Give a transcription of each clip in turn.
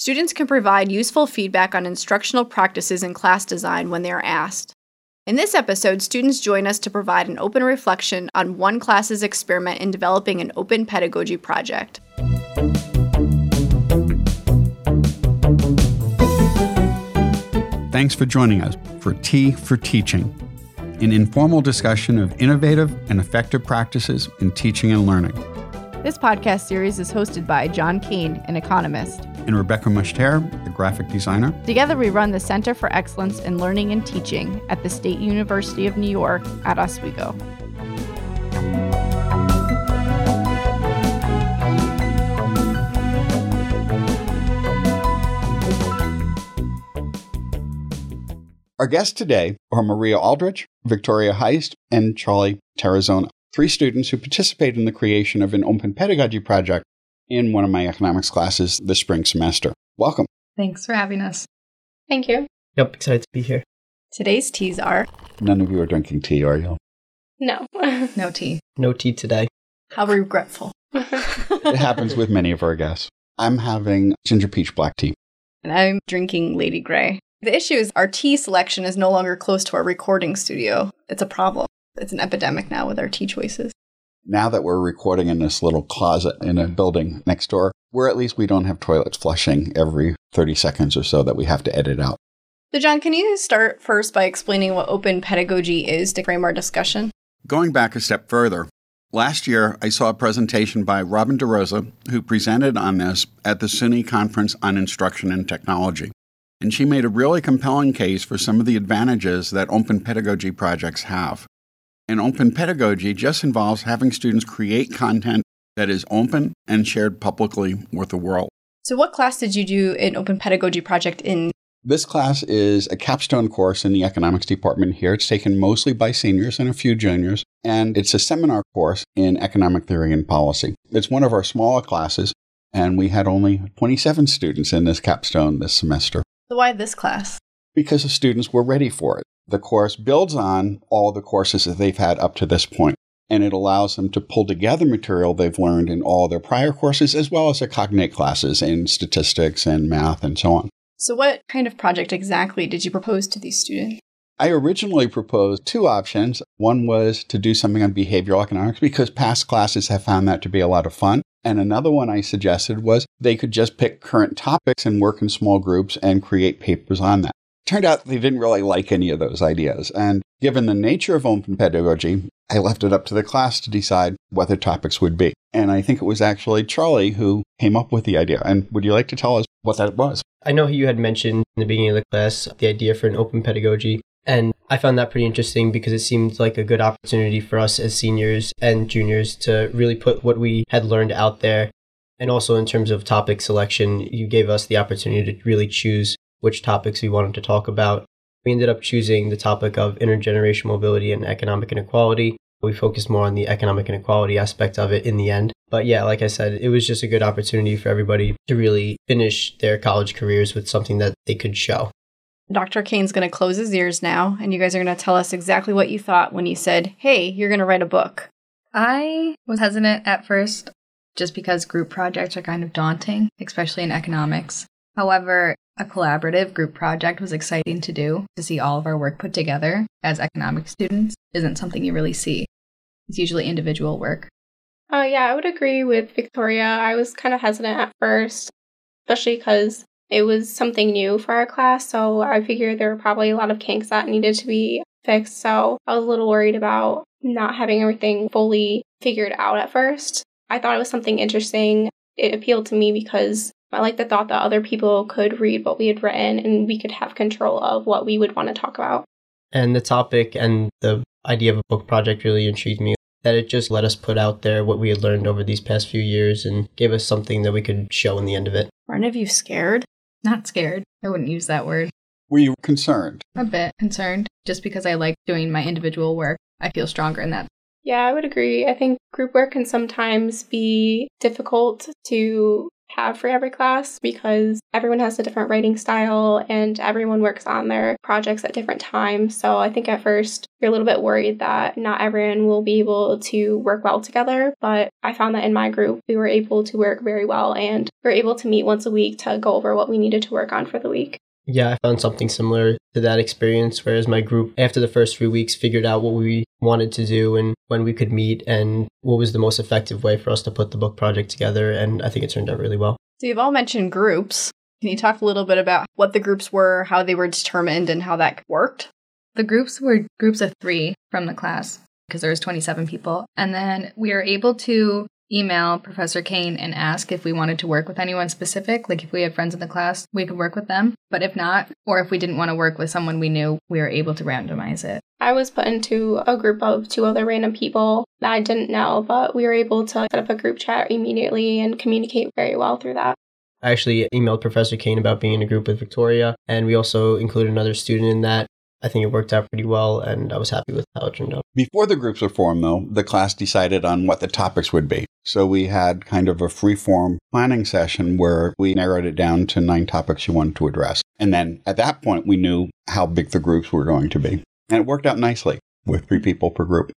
Students can provide useful feedback on instructional practices and class design when they are asked. In this episode, students join us to provide an open reflection on one class's experiment in developing an open pedagogy project. Thanks for joining us for Tea for Teaching, an informal discussion of innovative and effective practices in teaching and learning. This podcast series is hosted by John Kane, an economist, and Rebecca Mushtare, the graphic designer. Together, we run the Center for Excellence in Learning and Teaching at the State University of New York at Oswego. Our guests today are Maria Aldrich, Victoria Heist, and Charlie Terrazona, three students who participated in the creation of an open pedagogy project in one of my economics classes this spring semester. Welcome. Thanks for having us. Thank you. Yep, excited to be here. Today's teas are. None of you are drinking tea, are you? No. no tea. No tea today. How regretful. it happens with many of our guests. I'm having ginger peach black tea. And I'm drinking Lady Grey. The issue is our tea selection is no longer close to our recording studio. It's a problem. It's an epidemic now with our tea choices. Now that we're recording in this little closet in a building next door, where at least we don't have toilets flushing every 30 seconds or so that we have to edit out. So, John, can you start first by explaining what open pedagogy is to frame our discussion? Going back a step further, last year I saw a presentation by Robin DeRosa, who presented on this at the SUNY Conference on Instruction and Technology. And she made a really compelling case for some of the advantages that open pedagogy projects have. And open pedagogy just involves having students create content that is open and shared publicly with the world. So, what class did you do an open pedagogy project in? This class is a capstone course in the economics department here. It's taken mostly by seniors and a few juniors, and it's a seminar course in economic theory and policy. It's one of our smaller classes, and we had only 27 students in this capstone this semester. So, why this class? Because the students were ready for it. The course builds on all the courses that they've had up to this point, and it allows them to pull together material they've learned in all their prior courses, as well as their cognate classes in statistics and math and so on. So, what kind of project exactly did you propose to these students? I originally proposed two options. One was to do something on behavioral economics because past classes have found that to be a lot of fun. And another one I suggested was they could just pick current topics and work in small groups and create papers on that. Turned out they didn't really like any of those ideas. And given the nature of open pedagogy, I left it up to the class to decide what the topics would be. And I think it was actually Charlie who came up with the idea. And would you like to tell us what that was? I know you had mentioned in the beginning of the class the idea for an open pedagogy. And I found that pretty interesting because it seemed like a good opportunity for us as seniors and juniors to really put what we had learned out there. And also, in terms of topic selection, you gave us the opportunity to really choose which topics we wanted to talk about. We ended up choosing the topic of intergenerational mobility and economic inequality. We focused more on the economic inequality aspect of it in the end. But yeah, like I said, it was just a good opportunity for everybody to really finish their college careers with something that they could show. Dr. Kane's going to close his ears now, and you guys are going to tell us exactly what you thought when he said, Hey, you're going to write a book. I was hesitant at first just because group projects are kind of daunting, especially in economics. However, a collaborative group project was exciting to do. To see all of our work put together as economics students isn't something you really see. It's usually individual work. Oh, uh, yeah, I would agree with Victoria. I was kind of hesitant at first, especially because it was something new for our class, so I figured there were probably a lot of kinks that needed to be fixed. So I was a little worried about not having everything fully figured out at first. I thought it was something interesting. It appealed to me because I like the thought that other people could read what we had written and we could have control of what we would want to talk about. And the topic and the idea of a book project really intrigued me. That it just let us put out there what we had learned over these past few years and gave us something that we could show in the end of it. Were any of you scared? Not scared. I wouldn't use that word. Were you concerned? A bit concerned. Just because I like doing my individual work, I feel stronger in that. Yeah, I would agree. I think group work can sometimes be difficult to have for every class because everyone has a different writing style and everyone works on their projects at different times. So I think at first you're a little bit worried that not everyone will be able to work well together. But I found that in my group, we were able to work very well and we are able to meet once a week to go over what we needed to work on for the week. Yeah, I found something similar to that experience, whereas my group, after the first three weeks, figured out what we wanted to do and when we could meet and what was the most effective way for us to put the book project together. And I think it turned out really well. So you've all mentioned groups. Can you talk a little bit about what the groups were, how they were determined, and how that worked? The groups were groups of three from the class because there was 27 people. And then we were able to email Professor Kane and ask if we wanted to work with anyone specific. Like if we had friends in the class, we could work with them. But if not, or if we didn't want to work with someone we knew, we were able to randomize it. I was put into a group of two other random people that I didn't know, but we were able to set up a group chat immediately and communicate very well through that. I actually emailed Professor Kane about being in a group with Victoria, and we also included another student in that. I think it worked out pretty well, and I was happy with how it turned out. Before the groups were formed, though, the class decided on what the topics would be. So we had kind of a free form planning session where we narrowed it down to nine topics you wanted to address. And then at that point, we knew how big the groups were going to be. And it worked out nicely with three people per group.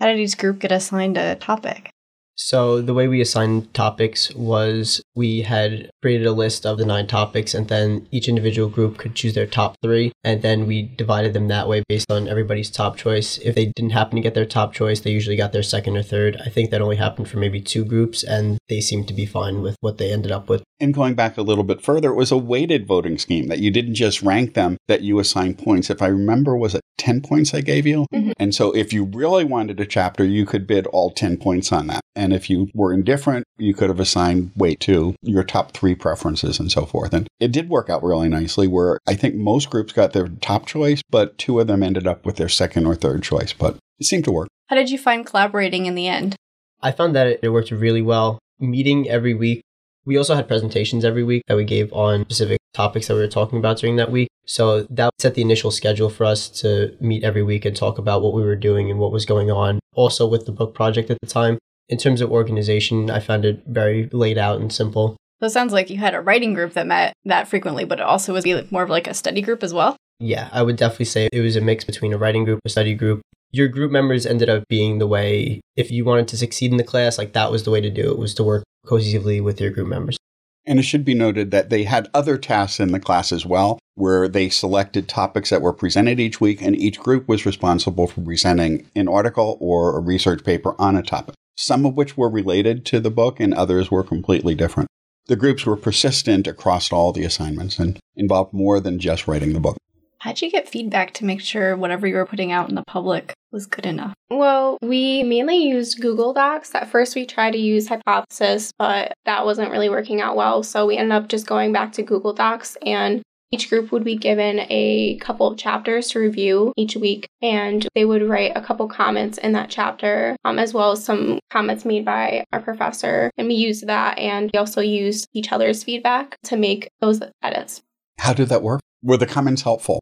How did each group get assigned a topic? So the way we assigned topics was we had created a list of the nine topics and then each individual group could choose their top three and then we divided them that way based on everybody's top choice. If they didn't happen to get their top choice, they usually got their second or third. I think that only happened for maybe two groups and they seemed to be fine with what they ended up with. And going back a little bit further, it was a weighted voting scheme that you didn't just rank them, that you assigned points. If I remember, was it 10 points I gave you? Mhm. And so if you really wanted a chapter, you could bid all 10 points on that. And if you were indifferent, you could have assigned weight to your top three preferences and so forth. And it did work out really nicely where I think most groups got their top choice, but two of them ended up with their second or third choice. But it seemed to work. How did you find collaborating in the end? I found that it, it worked really well. Meeting every week. We also had presentations every week that we gave on specific topics that we were talking about during that week. So that set the initial schedule for us to meet every week and talk about what we were doing and what was going on. Also with the book project at the time. In terms of organization, I found it very laid out and simple. So it sounds like you had a writing group that met that frequently, but it also was be more of like a study group as well. Yeah, I would definitely say it was a mix between a writing group, a study group. Your group members ended up being the way, if you wanted to succeed in the class, like that was the way to do it, was to work cohesively with your group members. And it should be noted that they had other tasks in the class as well, where they selected topics that were presented each week, and each group was responsible for presenting an article or a research paper on a topic, some of which were related to the book and others were completely different. The groups were persistent across all the assignments and involved more than just writing the book. How'd you get feedback to make sure whatever you were putting out in the public was good enough? Well, we mainly used Google Docs. At first, we tried to use Hypothesis, but that wasn't really working out well. So we ended up just going back to Google Docs, and each group would be given a couple of chapters to review each week, and they would write a couple comments in that chapter, um, as well as some comments made by our professor. And we used that, and we also used each other's feedback to make those edits. How did that work? Were the comments helpful?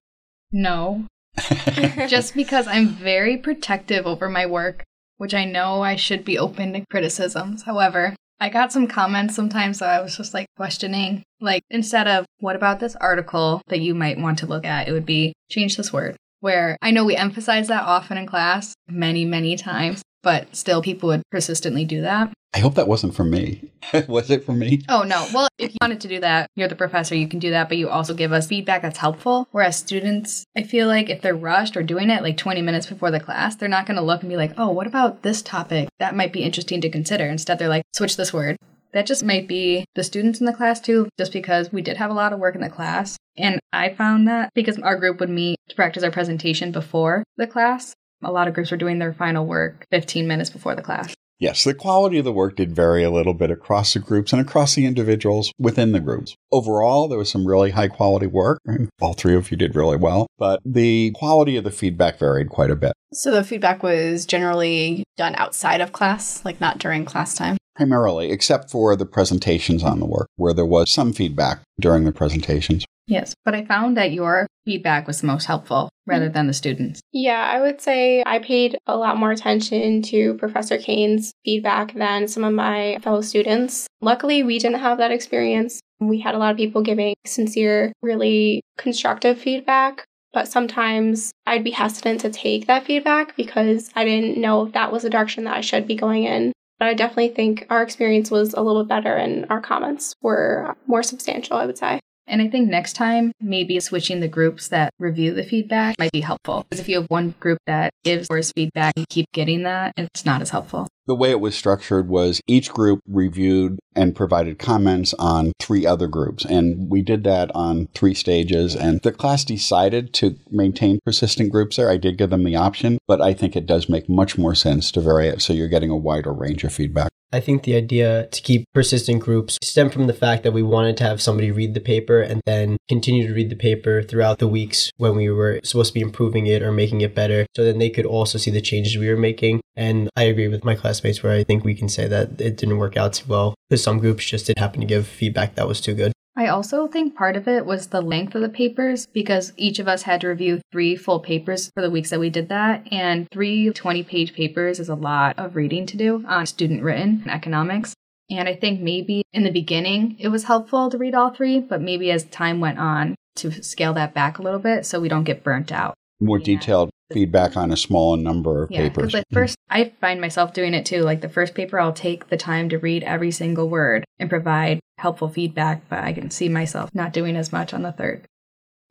No, just because I'm very protective over my work, which I know I should be open to criticisms. However, I got some comments sometimes that I was just like questioning. Like, instead of, what about this article that you might want to look at? It would be, change this word. Where I know we emphasize that often in class, many, many times, but still people would persistently do that. I hope that wasn't for me. Was it for me? Oh, no. Well, if you wanted to do that, you're the professor, you can do that, but you also give us feedback that's helpful. Whereas students, I feel like if they're rushed or doing it like 20 minutes before the class, they're not going to look and be like, oh, what about this topic? That might be interesting to consider. Instead, they're like, switch this word. That just might be the students in the class too, just because we did have a lot of work in the class. And I found that because our group would meet to practice our presentation before the class, a lot of groups were doing their final work 15 minutes before the class. Yes, the quality of the work did vary a little bit across the groups and across the individuals within the groups. Overall, there was some really high quality work. All three of you did really well, but the quality of the feedback varied quite a bit. So the feedback was generally done outside of class, like not during class time. Primarily, except for the presentations on the work, where there was some feedback during the presentations. Yes, but I found that your feedback was most helpful rather mm-hmm. than the students. Yeah, I would say I paid a lot more attention to Professor Kane's feedback than some of my fellow students. Luckily, we didn't have that experience. We had a lot of people giving sincere, really constructive feedback. But sometimes I'd be hesitant to take that feedback because I didn't know if that was the direction that I should be going in. But I definitely think our experience was a little bit better and our comments were more substantial, I would say. And I think next time, maybe switching the groups that review the feedback might be helpful. Because if you have one group that gives worse feedback and keep getting that, it's not as helpful. The way it was structured was each group reviewed and provided comments on three other groups. And we did that on three stages. And the class decided to maintain persistent groups there. I did give them the option, but I think it does make much more sense to vary it so you're getting a wider range of feedback. I think the idea to keep persistent groups stemmed from the fact that we wanted to have somebody read the paper and then continue to read the paper throughout the weeks when we were supposed to be improving it or making it better so then they could also see the changes we were making. And I agree with my classmates where I think we can say that it didn't work out too well because some groups just didn't happen to give feedback that was too good. I also think part of it was the length of the papers because each of us had to review three full papers for the weeks that we did that. And three 20 page papers is a lot of reading to do on student written economics. And I think maybe in the beginning it was helpful to read all three, but maybe as time went on to scale that back a little bit so we don't get burnt out. More Yeah. detailed feedback on a small number of Yeah, papers. because like mm. first, I find myself doing it too. Like the first paper, I'll take the time to read every single word and provide helpful feedback, but I can see myself not doing as much on the third.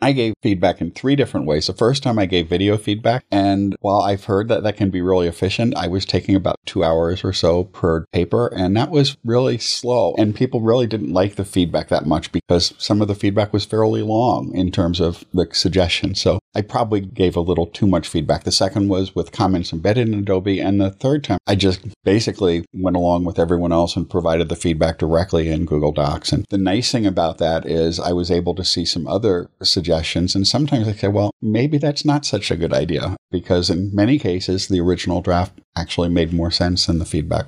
I gave feedback in three different ways. The first time I gave video feedback, and while I've heard that that can be really efficient, I was taking about two hours or so per paper, and that was really slow. And people really didn't like the feedback that much because some of the feedback was fairly long in terms of the suggestions. So I probably gave a little too much feedback. The second was with comments embedded in Adobe, and the third time I just basically went along with everyone else and provided the feedback directly in Google Docs. And the nice thing about that is I was able to see some other suggestions. And sometimes I say, well, maybe that's not such a good idea because in many cases, the original draft actually made more sense than the feedback.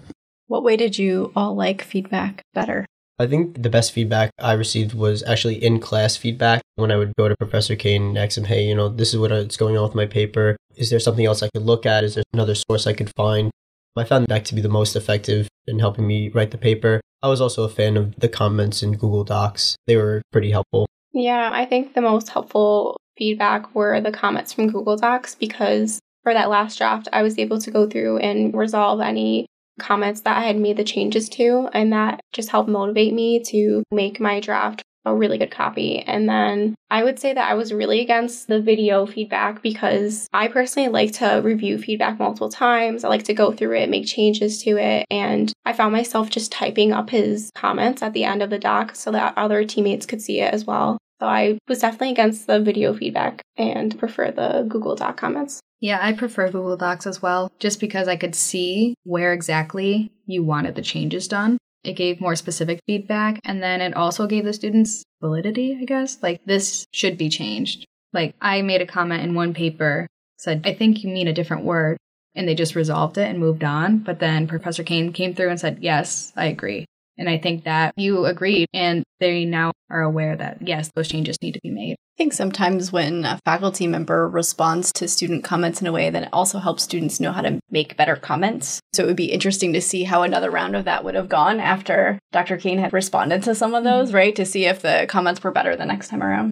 What way did you all like feedback better? I think the best feedback I received was actually in class feedback when I would go to Professor Kane and ask him, hey, you know, this is what's uh, going on with my paper. Is there something else I could look at? Is there another source I could find? I found that to be the most effective in helping me write the paper. I was also a fan of the comments in Google Docs. They were pretty helpful. Yeah, I think the most helpful feedback were the comments from Google Docs because for that last draft, I was able to go through and resolve any comments that I had made the changes to, and that just helped motivate me to make my draft a really good copy. And then I would say that I was really against the video feedback because I personally like to review feedback multiple times. I like to go through it, make changes to it. And I found myself just typing up his comments at the end of the doc so that other teammates could see it as well. So I was definitely against the video feedback and prefer the Google Doc comments. Yeah, I prefer Google Docs as well, just because I could see where exactly you wanted the changes done. It gave more specific feedback, and then it also gave the students validity, I guess. Like, this should be changed. Like, I made a comment in one paper, said, I think you mean a different word, and they just resolved it and moved on. But then Professor Kane came through and said, Yes, I agree. And I think that you agreed, and they now are aware that, yes, those changes need to be made. I think sometimes when a faculty member responds to student comments in a way, then it also helps students know how to make better comments. So it would be interesting to see how another round of that would have gone after Dr. Kane had responded to some of those, mm-hmm. right? To see if the comments were better the next time around.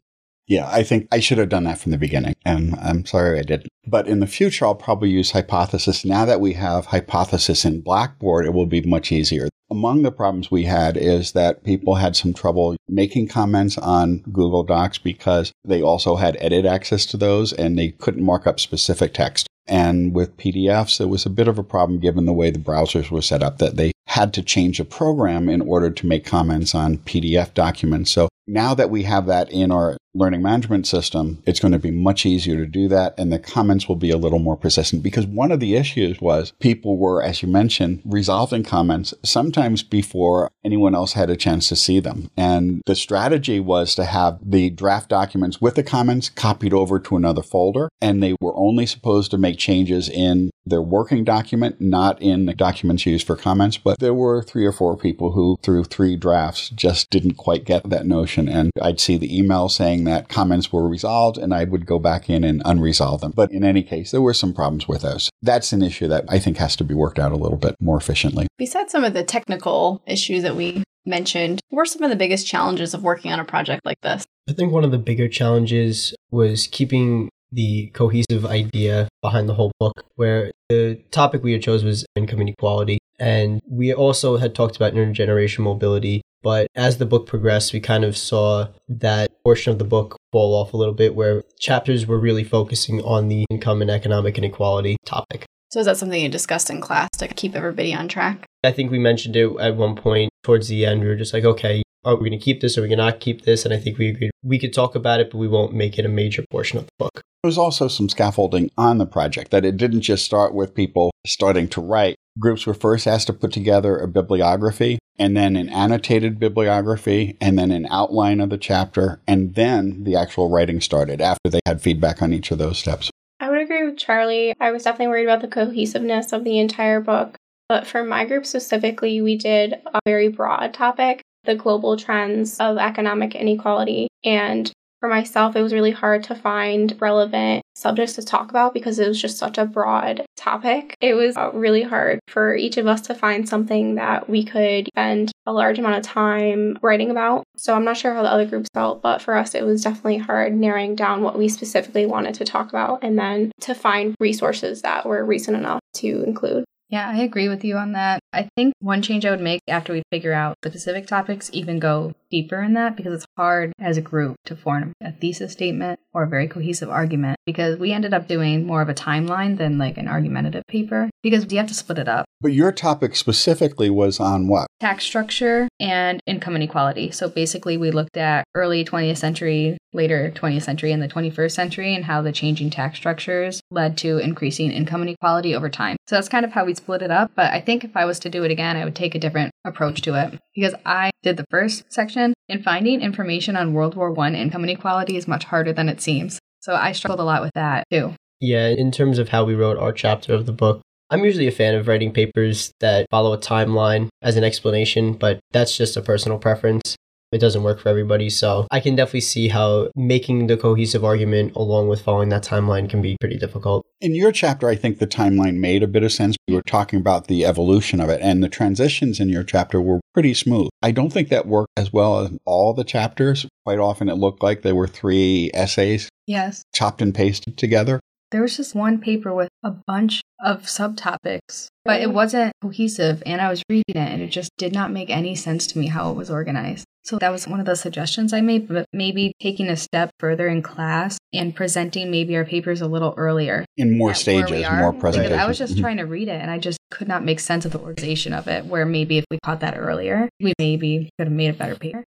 Yeah, I think I should have done that from the beginning, and I'm sorry I didn't. But in the future, I'll probably use hypothesis. Now that we have hypothesis in Blackboard, it will be much easier. Among the problems we had is that people had some trouble making comments on Google Docs because they also had edit access to those and they couldn't mark up specific text. And with PDFs, it was a bit of a problem given the way the browsers were set up that they had to change a program in order to make comments on PDF documents. So now that we have that in our learning management system, it's going to be much easier to do that. And the comments will be a little more persistent because one of the issues was people were, as you mentioned, resolving comments sometimes before anyone else had a chance to see them. And the strategy was to have the draft documents with the comments copied over to another folder. And they were only supposed to make changes in their working document, not in the documents used for comments, but there were three or four people who, through three drafts, just didn't quite get that notion. And I'd see the email saying that comments were resolved, and I would go back in and unresolve them. But in any case, there were some problems with those. That's an issue that I think has to be worked out a little bit more efficiently. Besides some of the technical issues that we mentioned, what were some of the biggest challenges of working on a project like this? I think one of the bigger challenges was keeping the cohesive idea behind the whole book, where the topic we had chose was income inequality. And we also had talked about intergenerational mobility. But as the book progressed, we kind of saw that portion of the book fall off a little bit, where chapters were really focusing on the income and economic inequality topic. So, is that something you discussed in class to keep everybody on track? I think we mentioned it at one point towards the end. We were just like, okay, are we going to keep this? Are we going to not keep this? And I think we agreed we could talk about it, but we won't make it a major portion of the book. There was also some scaffolding on the project that it didn't just start with people starting to write. Groups were first asked to put together a bibliography and then an annotated bibliography and then an outline of the chapter. And then the actual writing started after they had feedback on each of those steps. I would agree with Charlie. I was definitely worried about the cohesiveness of the entire book. But for my group specifically, we did a very broad topic the global trends of economic inequality. And for myself, it was really hard to find relevant subjects to talk about because it was just such a broad topic. It was uh, really hard for each of us to find something that we could spend a large amount of time writing about. So I'm not sure how the other groups felt, but for us, it was definitely hard narrowing down what we specifically wanted to talk about and then to find resources that were recent enough to include. Yeah, I agree with you on that. I think one change I would make after we figure out the specific topics, even go deeper in that, because it's hard as a group to form a thesis statement or a very cohesive argument, because we ended up doing more of a timeline than like an argumentative paper, because you have to split it up. But your topic specifically was on what? Tax structure and income inequality. So basically, we looked at early 20th century, later 20th century, and the 21st century, and how the changing tax structures led to increasing income inequality over time. So that's kind of how we split it up. But I think if I was to do it again, I would take a different approach to it because I did the first section and finding information on World War I income inequality is much harder than it seems. So I struggled a lot with that too. Yeah, in terms of how we wrote our chapter of the book, I'm usually a fan of writing papers that follow a timeline as an explanation, but that's just a personal preference it doesn't work for everybody. So I can definitely see how making the cohesive argument along with following that timeline can be pretty difficult. In your chapter, I think the timeline made a bit of sense. You were talking about the evolution of it, and the transitions in your chapter were pretty smooth. I don't think that worked as well as all the chapters. Quite often, it looked like they were three essays. Yes. Chopped and pasted together. There was just one paper with a bunch of subtopics, but it wasn't cohesive. And I was reading it, and it just did not make any sense to me how it was organized. So that was one of the suggestions I made, but maybe taking a step further in class and presenting maybe our papers a little earlier. In more stages, more presentations. Because I was just mm-hmm. trying to read it and I just could not make sense of the organization of it, where maybe if we caught that earlier, we maybe could have made a better paper.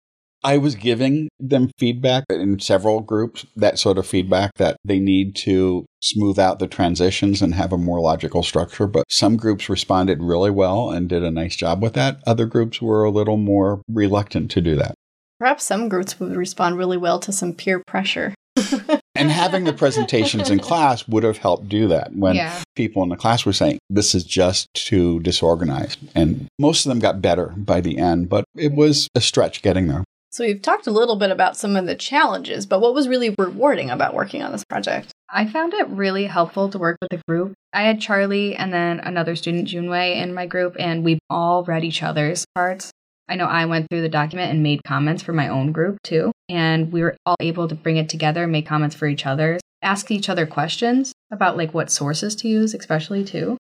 I was giving them feedback in several groups, that sort of feedback that they need to smooth out the transitions and have a more logical structure. But some groups responded really well and did a nice job with that. Other groups were a little more reluctant to do that. Perhaps some groups would respond really well to some peer pressure. and having the presentations in class would have helped do that when yeah. people in the class were saying, this is just too disorganized. And most of them got better by the end, but it was a stretch getting there. So we've talked a little bit about some of the challenges, but what was really rewarding about working on this project? I found it really helpful to work with a group. I had Charlie and then another student, Junwei, in my group, and we all read each other's parts. I know I went through the document and made comments for my own group too, and we were all able to bring it together, make comments for each other, ask each other questions about like what sources to use, especially too.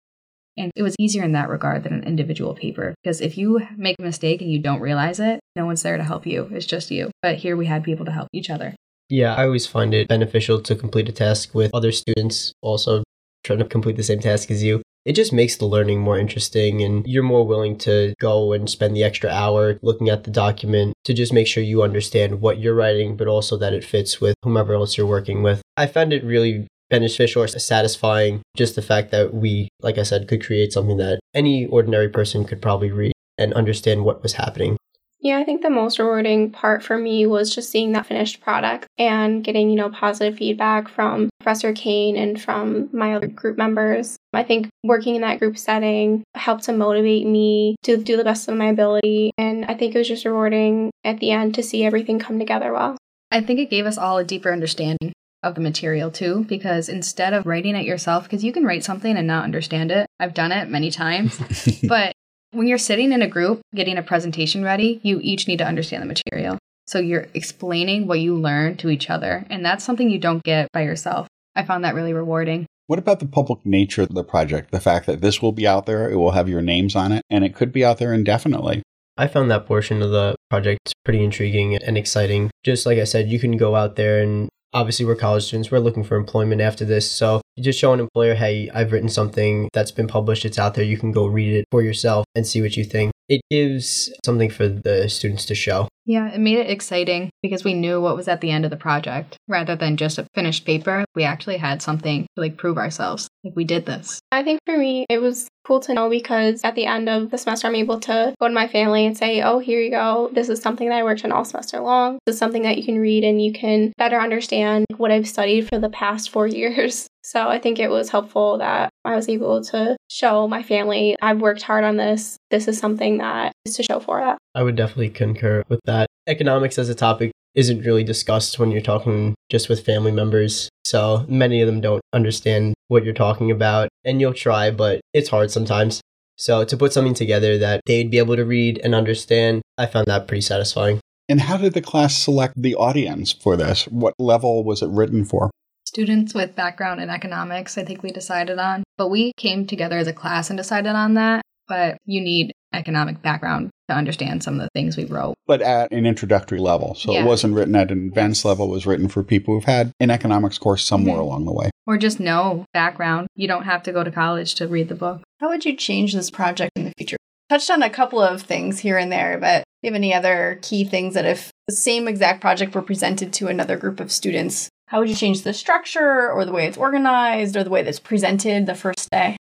And it was easier in that regard than an individual paper because if you make a mistake and you don't realize it, no one's there to help you. It's just you. But here we had people to help each other. Yeah, I always find it beneficial to complete a task with other students also trying to complete the same task as you. It just makes the learning more interesting and you're more willing to go and spend the extra hour looking at the document to just make sure you understand what you're writing, but also that it fits with whomever else you're working with. I found it really beneficial or satisfying. Just the fact that we, like I said, could create something that any ordinary person could probably read and understand what was happening. Yeah, I think the most rewarding part for me was just seeing that finished product and getting, you know, positive feedback from Professor Kane and from my other group members. I think working in that group setting helped to motivate me to do the best of my ability. And I think it was just rewarding at the end to see everything come together well. I think it gave us all a deeper understanding of the material too, because instead of writing it yourself, because you can write something and not understand it, I've done it many times, but when you're sitting in a group getting a presentation ready, you each need to understand the material. So you're explaining what you learn to each other, and that's something you don't get by yourself. I found that really rewarding. What about the public nature of the project? The fact that this will be out there, it will have your names on it, and it could be out there indefinitely. I found that portion of the project pretty intriguing and exciting. Just like I said, you can go out there and obviously we're college students, we're looking for employment after this. So you just show an employer, hey, I've written something that's been published, it's out there, you can go read it for yourself and see what you think. It gives something for the students to show. Yeah, it made it exciting because we knew what was at the end of the project rather than just a finished paper. We actually had something to like prove ourselves. Like we did this. I think for me, it was cool to know because at the end of the semester, I'm able to go to my family and say, oh, here you go. This is something that I worked on all semester long. This is something that you can read and you can better understand what I've studied for the past four years. So I think it was helpful that I was able to show my family I've worked hard on this. This is something that is to show for it. I would definitely concur with that. Economics as a topic isn't really discussed when you're talking just with family members. So many of them don't understand what you're talking about, and you'll try, but it's hard sometimes. So to put something together that they'd be able to read and understand, I found that pretty satisfying. And how did the class select the audience for this? What level was it written for? Students with background in economics, I think we decided on. But we came together as a class and decided on that. But you need economic background to understand some of the things we wrote. But at an introductory level. So Yeah. it wasn't written at an advanced level, it was written for people who've had an economics course somewhere Mhm. along the way. Or just know background. You don't have to go to college to read the book. How would you change this project in the future? Touched on a couple of things here and there, but do you have any other key things that if the same exact project were presented to another group of students, how would you change the structure or the way it's organized or the way that's presented the first day?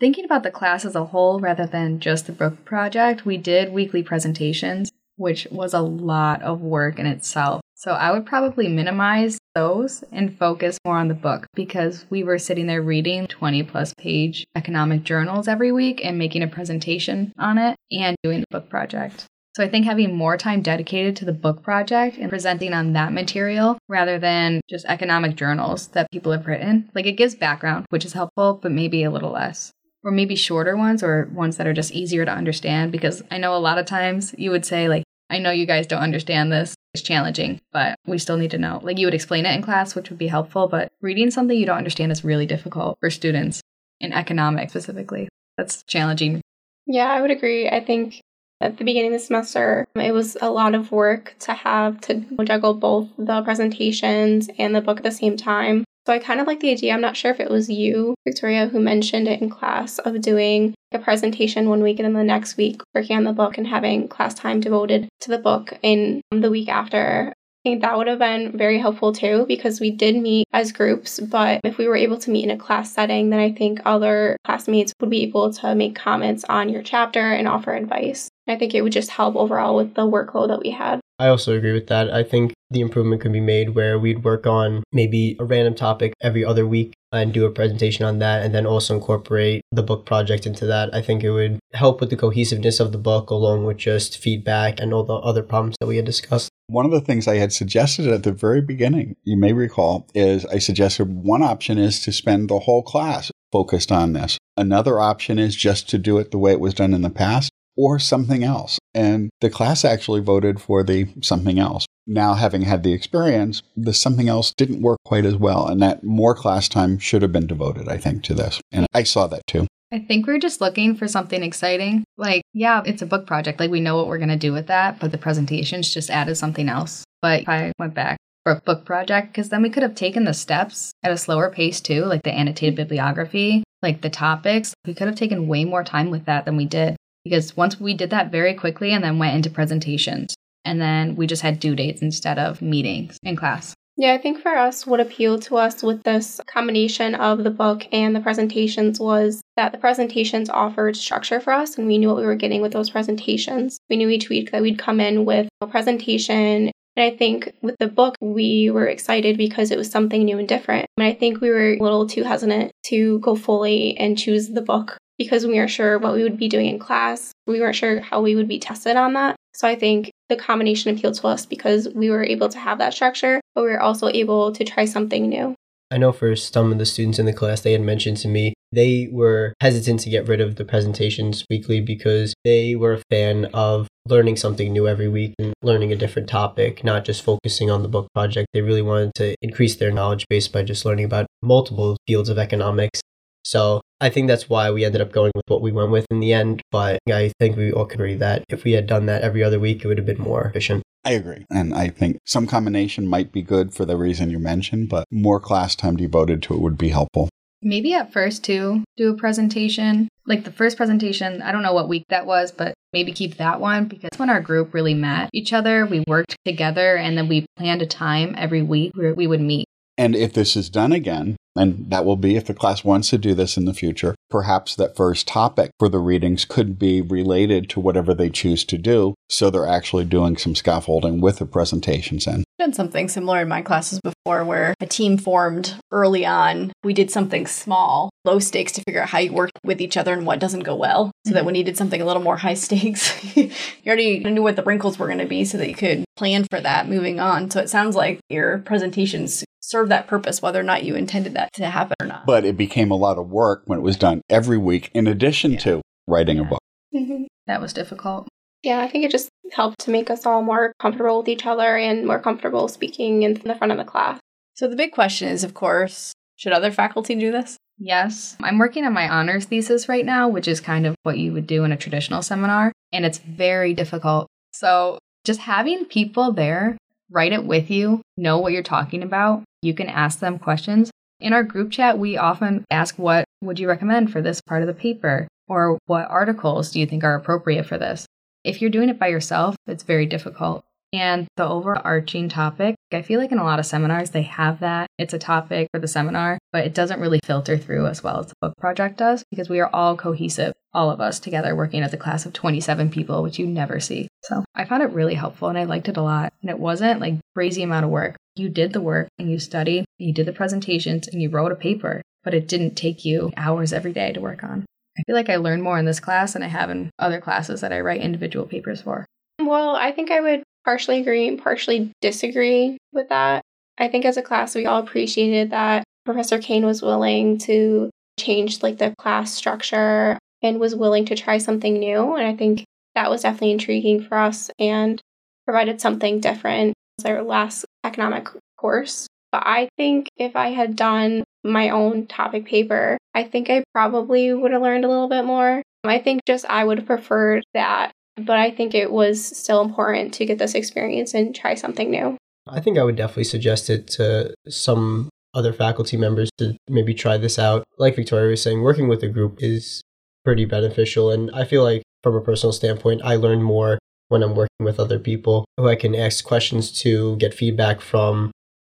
Thinking about the class as a whole rather than just the book project, we did weekly presentations, which was a lot of work in itself. So I would probably minimize those and focus more on the book because we were sitting there reading 20 plus page economic journals every week and making a presentation on it and doing the book project. So I think having more time dedicated to the book project and presenting on that material rather than just economic journals that people have written, like it gives background, which is helpful, but maybe a little less or maybe shorter ones or ones that are just easier to understand because I know a lot of times you would say like I know you guys don't understand this. It's challenging, but we still need to know. Like you would explain it in class, which would be helpful, but reading something you don't understand is really difficult for students in economics specifically. That's challenging. Yeah, I would agree. I think at the beginning of the semester, it was a lot of work to have to juggle both the presentations and the book at the same time. So I kind of like the idea. I'm not sure if it was you, Victoria, who mentioned it in class of doing a presentation one week and then the next week working on the book and having class time devoted to the book in the week after. I think that would have been very helpful too because we did meet as groups, but if we were able to meet in a class setting, then I think other classmates would be able to make comments on your chapter and offer advice. I think it would just help overall with the workload that we had. I also agree with that. I think the improvement could be made where we'd work on maybe a random topic every other week and do a presentation on that and then also incorporate the book project into that. I think it would help with the cohesiveness of the book along with just feedback and all the other problems that we had discussed. One of the things I had suggested at the very beginning, you may recall, is I suggested one option is to spend the whole class focused on this. Another option is just to do it the way it was done in the past or something else. And the class actually voted for the something else. Now, having had the experience, the something else didn't work quite as well. And that more class time should have been devoted, I think, to this. And I saw that too. I think we're just looking for something exciting. Like, yeah, it's a book project. Like, we know what we're going to do with that, but the presentations just added something else. But I went back for a book project, because then we could have taken the steps at a slower pace too, like the annotated bibliography, like the topics. We could have taken way more time with that than we did. Because once we did that very quickly and then went into presentations, and then we just had due dates instead of meetings in class. Yeah, I think for us, what appealed to us with this combination of the book and the presentations was that the presentations offered structure for us, and we knew what we were getting with those presentations. We knew each week that we'd come in with a presentation. And I think with the book, we were excited because it was something new and different. And I think we were a little too hesitant to go fully and choose the book because we weren't sure what we would be doing in class. We weren't sure how we would be tested on that. So I think the combination appealed to us because we were able to have that structure, but we were also able to try something new. I know for some of the students in the class, they had mentioned to me they were hesitant to get rid of the presentations weekly because they were a fan of learning something new every week and learning a different topic, not just focusing on the book project. They really wanted to increase their knowledge base by just learning about multiple fields of economics. So I think that's why we ended up going with what we went with in the end. But I think we all agree that if we had done that every other week, it would have been more efficient. I agree. And I think some combination might be good for the reason you mentioned, but more class time devoted to it would be helpful. Maybe at first, too, do a presentation. Like the first presentation, I don't know what week that was, but maybe keep that one because when our group really met each other, we worked together and then we planned a time every week where we would meet. And if this is done again, and that will be if the class wants to do this in the future, perhaps that first topic for the readings could be related to whatever they choose to do. So they're actually doing some scaffolding with the presentations in. Done something similar in my classes before where a team formed early on. We did something small, low stakes to figure out how you work with each other and what doesn't go well. So that when you did something a little more high stakes, you already knew what the wrinkles were going to be so that you could plan for that moving on. So it sounds like your presentations serve that purpose, whether or not you intended that to happen or not. But it became a lot of work when it was done every week, in addition to writing a book. Mm-hmm. That was difficult. Yeah, I think it just helped to make us all more comfortable with each other and more comfortable speaking in the front of the class. So the big question is, of course, should other faculty do this? Yes. I'm working on my honors thesis right now, which is kind of what you would do in a traditional seminar, and it's very difficult. So just having people there write it with you, know what you're talking about, you can ask them questions. In our group chat, we often ask, What would you recommend for this part of the paper? Or what articles do you think are appropriate for this? If you're doing it by yourself, it's very difficult. And the overarching topic, I feel like in a lot of seminars, they have that. It's a topic for the seminar, but it doesn't really filter through as well as the book project does because we are all cohesive, all of us together working as a class of 27 people, which you never see. So I found it really helpful and I liked it a lot. And it wasn't like crazy amount of work. You did the work and you studied, you did the presentations and you wrote a paper, but it didn't take you hours every day to work on. I feel like I learned more in this class than I have in other classes that I write individual papers for. Well, I think I would partially agree and partially disagree with that. I think as a class, we all appreciated that Professor Kane was willing to change like the class structure and was willing to try something new. And I think that was definitely intriguing for us and provided something different as our last economic course. But I think if I had done my own topic paper, I think I probably would have learned a little bit more. I think just I would have preferred that but I think it was still important to get this experience and try something new. I think I would definitely suggest it to some other faculty members to maybe try this out. Like Victoria was saying, working with a group is pretty beneficial. And I feel like, from a personal standpoint, I learn more when I'm working with other people who I can ask questions to, get feedback from.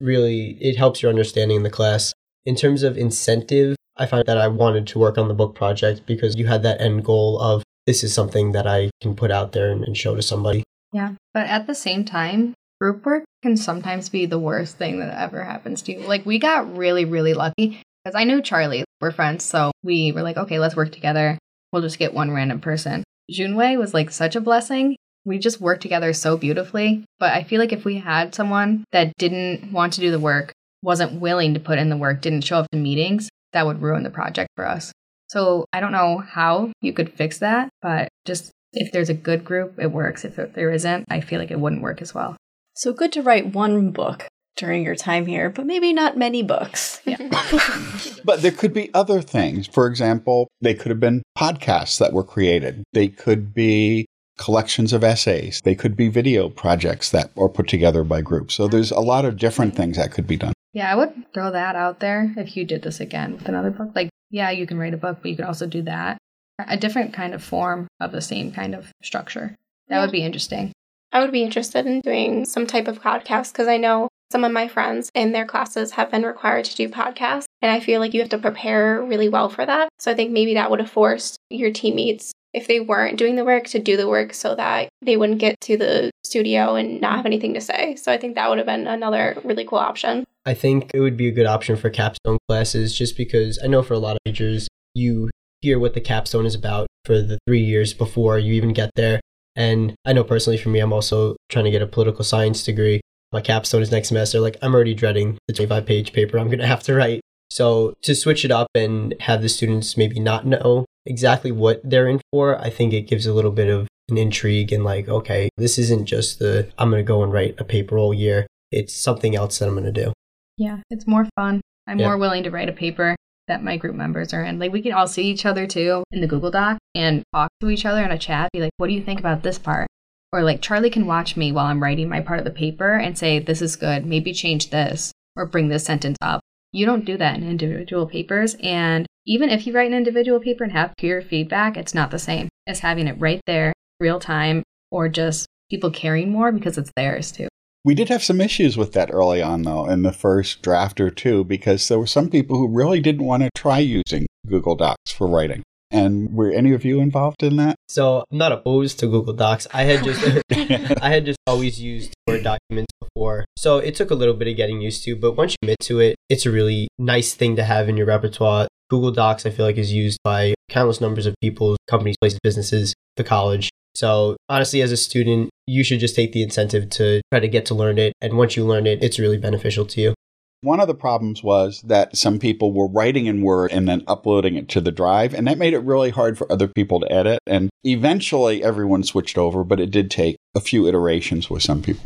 Really, it helps your understanding in the class. In terms of incentive, I find that I wanted to work on the book project because you had that end goal of this is something that I can put out there and, and show to somebody. Yeah. But at the same time, group work can sometimes be the worst thing that ever happens to you. Like, we got really, really lucky because I knew Charlie. We're friends. So we were like, okay, let's work together. We'll just get one random person. Junwei was like such a blessing. We just work together so beautifully. But I feel like if we had someone that didn't want to do the work, wasn't willing to put in the work, didn't show up to meetings, that would ruin the project for us. So I don't know how you could fix that, but just if there's a good group, it works. If there isn't, I feel like it wouldn't work as well. So good to write one book during your time here, but maybe not many books. Yeah. but there could be other things. For example, they could have been podcasts that were created. They could be collections of essays. They could be video projects that are put together by groups. So there's a lot of different things that could be done. Yeah, I would throw that out there if you did this again with another book. Like yeah, you can write a book, but you could also do that. A different kind of form of the same kind of structure. That yeah. would be interesting. I would be interested in doing some type of podcast because I know some of my friends in their classes have been required to do podcasts. And I feel like you have to prepare really well for that. So I think maybe that would have forced your teammates, if they weren't doing the work, to do the work so that they wouldn't get to the studio and not have anything to say. So I think that would have been another really cool option. I think it would be a good option for capstone classes just because I know for a lot of majors, you hear what the capstone is about for the three years before you even get there. And I know personally for me, I'm also trying to get a political science degree. My capstone is next semester. Like, I'm already dreading the 25 page paper I'm going to have to write. So, to switch it up and have the students maybe not know exactly what they're in for, I think it gives a little bit of an intrigue and, like, okay, this isn't just the I'm going to go and write a paper all year. It's something else that I'm going to do. Yeah, it's more fun. I'm Yeah. more willing to write a paper that my group members are in. Like we can all see each other too in the Google Doc and talk to each other in a chat, be like, what do you think about this part? Or like Charlie can watch me while I'm writing my part of the paper and say, this is good, maybe change this or bring this sentence up. You don't do that in individual papers. And even if you write an individual paper and have peer feedback, it's not the same as having it right there, real time, or just people caring more because it's theirs too. We did have some issues with that early on, though, in the first draft or two, because there were some people who really didn't want to try using Google Docs for writing. And were any of you involved in that? So I'm not opposed to Google Docs. I had just I had just always used Word documents before. So it took a little bit of getting used to, but once you commit to it, it's a really nice thing to have in your repertoire. Google Docs I feel like is used by countless numbers of people, companies, places, businesses, the college. So honestly as a student, you should just take the incentive to try to get to learn it and once you learn it, it's really beneficial to you. One of the problems was that some people were writing in Word and then uploading it to the drive, and that made it really hard for other people to edit. And eventually everyone switched over, but it did take a few iterations with some people.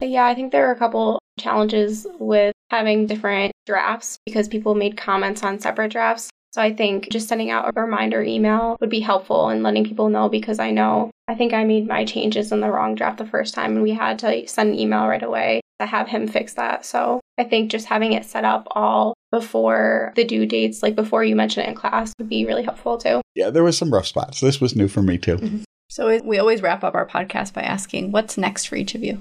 Yeah, I think there are a couple challenges with having different drafts because people made comments on separate drafts. So I think just sending out a reminder email would be helpful and letting people know because I know I think I made my changes in the wrong draft the first time and we had to send an email right away to have him fix that. So I think just having it set up all before the due dates, like before you mention it in class, would be really helpful too. Yeah, there was some rough spots. This was new for me too. Mm-hmm. So we always wrap up our podcast by asking, what's next for each of you?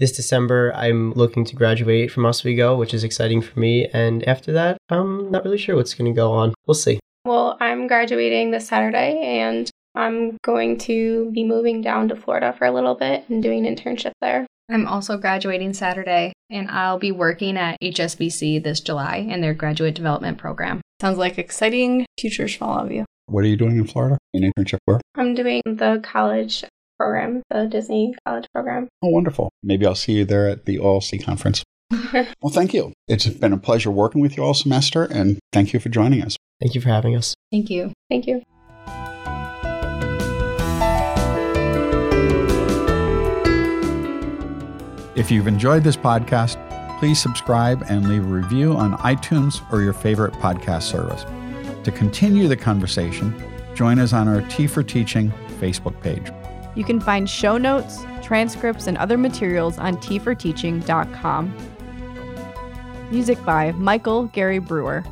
This December, I'm looking to graduate from Oswego, which is exciting for me. And after that, I'm not really sure what's going to go on. We'll see. Well, I'm graduating this Saturday and I'm going to be moving down to Florida for a little bit and doing an internship there. I'm also graduating Saturday, and I'll be working at HSBC this July in their graduate development program. Sounds like exciting futures for all of you. What are you doing in Florida? An internship where? I'm doing the college program, the Disney college program. Oh, wonderful. Maybe I'll see you there at the OLC conference. Well, thank you. It's been a pleasure working with you all semester, and thank you for joining us. Thank you for having us. Thank you. Thank you. If you've enjoyed this podcast, please subscribe and leave a review on iTunes or your favorite podcast service. To continue the conversation, join us on our Tea for Teaching Facebook page. You can find show notes, transcripts, and other materials on teaforteaching.com. Music by Michael Gary Brewer.